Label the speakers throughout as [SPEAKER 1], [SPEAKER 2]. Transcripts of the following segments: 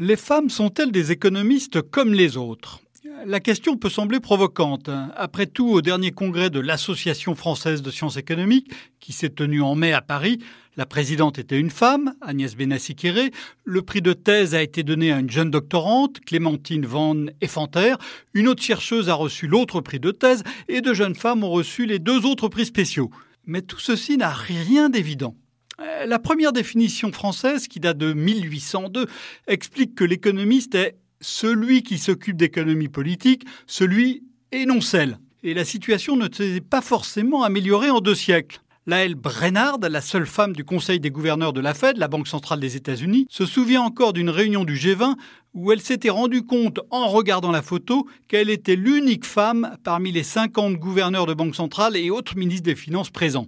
[SPEAKER 1] Les femmes sont-elles des économistes comme les autres? La question peut sembler provocante. Après tout, au dernier congrès de l'Association française de sciences économiques, qui s'est tenu en mai à Paris, la présidente était une femme, Agnès Benassi-Kéré. Le prix de thèse a été donné à une jeune doctorante, Clémentine Van Effanter. Une autre chercheuse a reçu l'autre prix de thèse et deux jeunes femmes ont reçu les deux autres prix spéciaux. Mais tout ceci n'a rien d'évident. Euh, la première définition française, qui date de 1802, explique que l'économiste est celui qui s'occupe d'économie politique, celui et non celle. Et la situation ne s'est pas forcément améliorée en deux siècles. Laëlle Brennard, la seule femme du Conseil des gouverneurs de la Fed, la Banque centrale des États-Unis, se souvient encore d'une réunion du G20 où elle s'était rendue compte, en regardant la photo, qu'elle était l'unique femme parmi les 50 gouverneurs de banque centrale et autres ministres des Finances présents.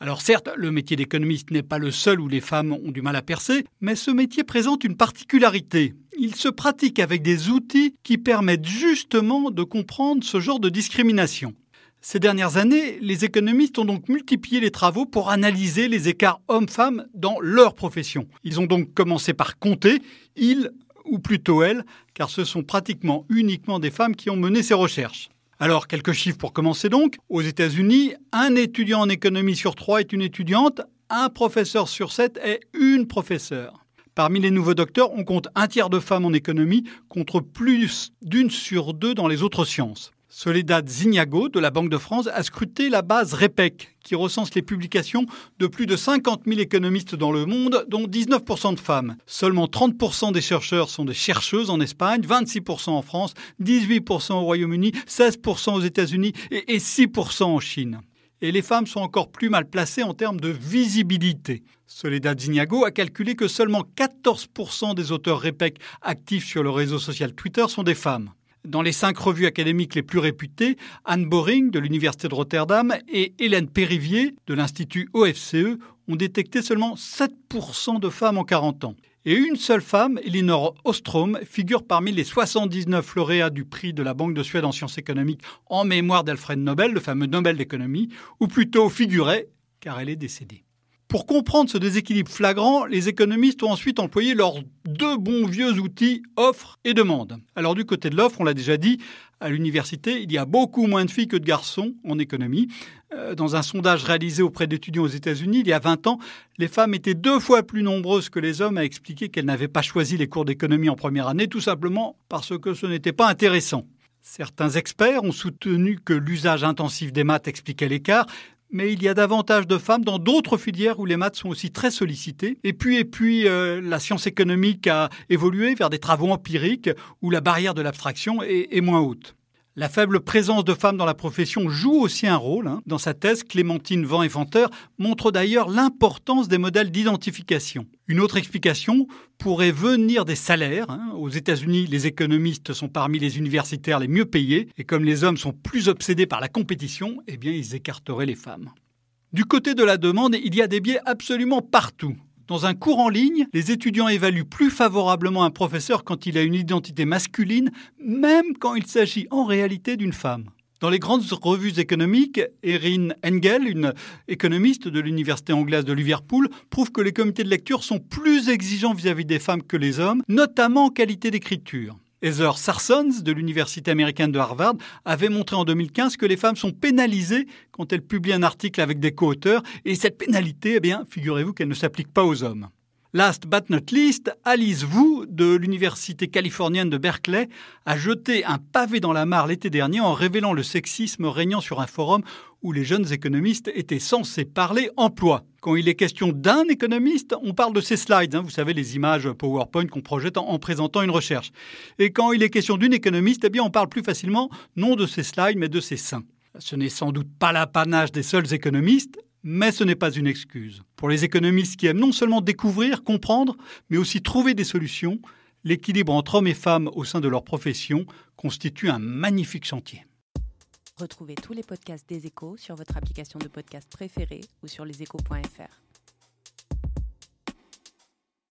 [SPEAKER 1] Alors certes, le métier d'économiste n'est pas le seul où les femmes ont du mal à percer, mais ce métier présente une particularité. Il se pratique avec des outils qui permettent justement de comprendre ce genre de discrimination. Ces dernières années, les économistes ont donc multiplié les travaux pour analyser les écarts hommes-femmes dans leur profession. Ils ont donc commencé par compter, ils ou plutôt elles, car ce sont pratiquement uniquement des femmes qui ont mené ces recherches. Alors, quelques chiffres pour commencer donc. Aux États-Unis, un étudiant en économie sur trois est une étudiante, un professeur sur sept est une professeure. Parmi les nouveaux docteurs, on compte un tiers de femmes en économie contre plus d'une sur deux dans les autres sciences. Soledad Zignago de la Banque de France a scruté la base REPEC, qui recense les publications de plus de 50 000 économistes dans le monde, dont 19% de femmes. Seulement 30% des chercheurs sont des chercheuses en Espagne, 26% en France, 18% au Royaume-Uni, 16% aux États-Unis et 6% en Chine. Et les femmes sont encore plus mal placées en termes de visibilité. Soledad Zignago a calculé que seulement 14% des auteurs REPEC actifs sur le réseau social Twitter sont des femmes. Dans les cinq revues académiques les plus réputées, Anne Boring de l'Université de Rotterdam et Hélène Périvier de l'Institut OFCE ont détecté seulement 7% de femmes en 40 ans. Et une seule femme, Elinor Ostrom, figure parmi les 79 lauréats du prix de la Banque de Suède en sciences économiques en mémoire d'Alfred Nobel, le fameux Nobel d'économie, ou plutôt figurait, car elle est décédée. Pour comprendre ce déséquilibre flagrant, les économistes ont ensuite employé leurs deux bons vieux outils offre et demande. Alors du côté de l'offre, on l'a déjà dit, à l'université, il y a beaucoup moins de filles que de garçons en économie. Euh, dans un sondage réalisé auprès d'étudiants aux États-Unis, il y a 20 ans, les femmes étaient deux fois plus nombreuses que les hommes à expliquer qu'elles n'avaient pas choisi les cours d'économie en première année, tout simplement parce que ce n'était pas intéressant. Certains experts ont soutenu que l'usage intensif des maths expliquait l'écart, mais il y a davantage de femmes dans d'autres filières où les maths sont aussi très sollicitées. Et puis, et puis euh, la science économique a évolué vers des travaux empiriques où la barrière de l'abstraction est moins haute. La faible présence de femmes dans la profession joue aussi un rôle. Hein. Dans sa thèse, Clémentine Van Effanter montre d'ailleurs l'importance des modèles d'identification. Une autre explication pourrait venir des salaires. Hein. Aux États-Unis, les économistes sont parmi les universitaires les mieux payés, et comme les hommes sont plus obsédés par la compétition, eh bien, ils écarteraient les femmes. Du côté de la demande, il y a des biais absolument partout. Dans un cours en ligne, les étudiants évaluent plus favorablement un professeur quand il a une identité masculine, même quand il s'agit en réalité d'une femme. Dans les grandes revues économiques, Erin Engel, une économiste de l'université anglaise de Liverpool, prouve que les comités de lecture sont plus exigeants vis-à-vis des femmes que les hommes, notamment en qualité d'écriture. Heather Sarsons de l'Université américaine de Harvard avait montré en 2015 que les femmes sont pénalisées quand elles publient un article avec des co-auteurs et cette pénalité, eh bien, figurez-vous qu'elle ne s'applique pas aux hommes. Last but not least, Alice Wu de l'Université californienne de Berkeley a jeté un pavé dans la mare l'été dernier en révélant le sexisme régnant sur un forum où les jeunes économistes étaient censés parler emploi. Quand il est question d'un économiste, on parle de ces slides, hein, vous savez, les images PowerPoint qu'on projette en, présentant une recherche. Et quand il est question d'une économiste, eh bien, on parle plus facilement non de ces slides, mais de ses seins. Ce n'est sans doute pas l'apanage des seuls économistes, mais ce n'est pas une excuse. Pour les économistes qui aiment non seulement découvrir, comprendre, mais aussi trouver des solutions, l'équilibre entre hommes et femmes au sein de leur profession constitue un magnifique chantier.
[SPEAKER 2] Retrouvez tous les podcasts des échos sur votre application de podcast préférée ou sur leséchos.fr.